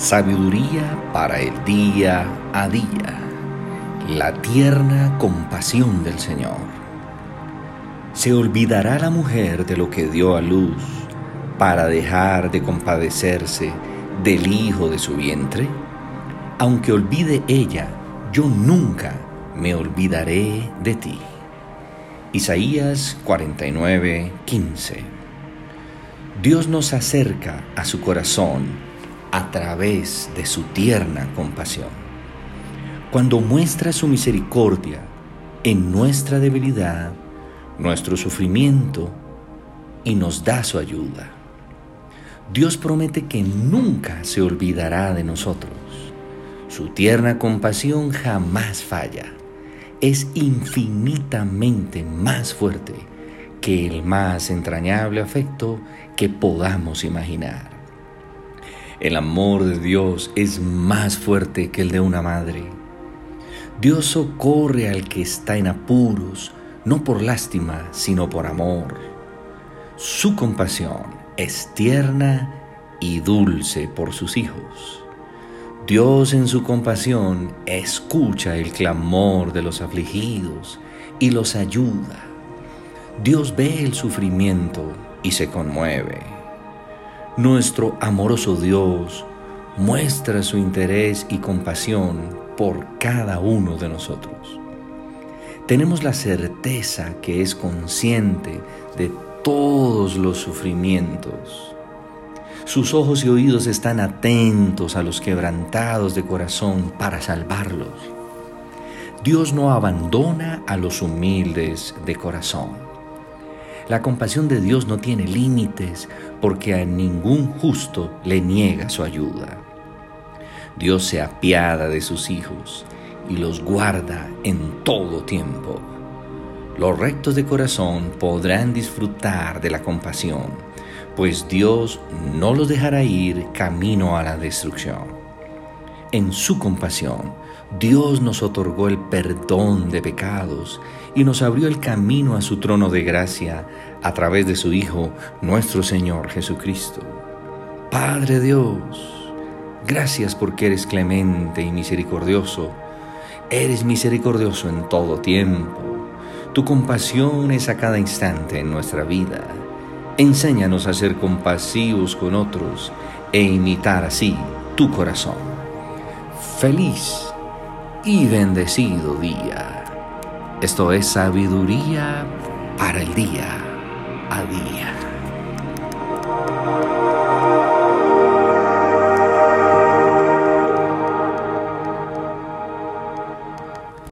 Sabiduría para el día a día. La tierna compasión del Señor. ¿Se olvidará la mujer de lo que dio a luz para dejar de compadecerse del hijo de su vientre? Aunque olvide ella, yo nunca me olvidaré de ti. Isaías 49, 15. Dios nos acerca a su corazón a través de su tierna compasión. Cuando muestra su misericordia en nuestra debilidad, nuestro sufrimiento y nos da su ayuda. Dios promete que nunca se olvidará de nosotros. Su tierna compasión jamás falla. Es infinitamente más fuerte que el más entrañable afecto que podamos imaginar. El amor de Dios es más fuerte que el de una madre. Dios socorre al que está en apuros, no por lástima, sino por amor. Su compasión es tierna y dulce por sus hijos. Dios en su compasión escucha el clamor de los afligidos y los ayuda. Dios ve el sufrimiento y se conmueve. Nuestro amoroso Dios muestra su interés y compasión por cada uno de nosotros. Tenemos la certeza que es consciente de todos los sufrimientos. Sus ojos y oídos están atentos a los quebrantados de corazón para salvarlos. Dios no abandona a los humildes de corazón. La compasión de Dios no tiene límites porque a ningún justo le niega su ayuda. Dios se apiada de sus hijos y los guarda en todo tiempo. Los rectos de corazón podrán disfrutar de la compasión, pues Dios no los dejará ir camino a la destrucción. En su compasión, Dios nos otorgó el perdón de pecados y nos abrió el camino a su trono de gracia a través de su Hijo, nuestro Señor Jesucristo. Padre Dios, gracias porque eres clemente y misericordioso. Eres misericordioso en todo tiempo. Tu compasión es a cada instante en nuestra vida. Enséñanos a ser compasivos con otros e imitar así tu corazón. Feliz y bendecido día. Esto es sabiduría para el día a día.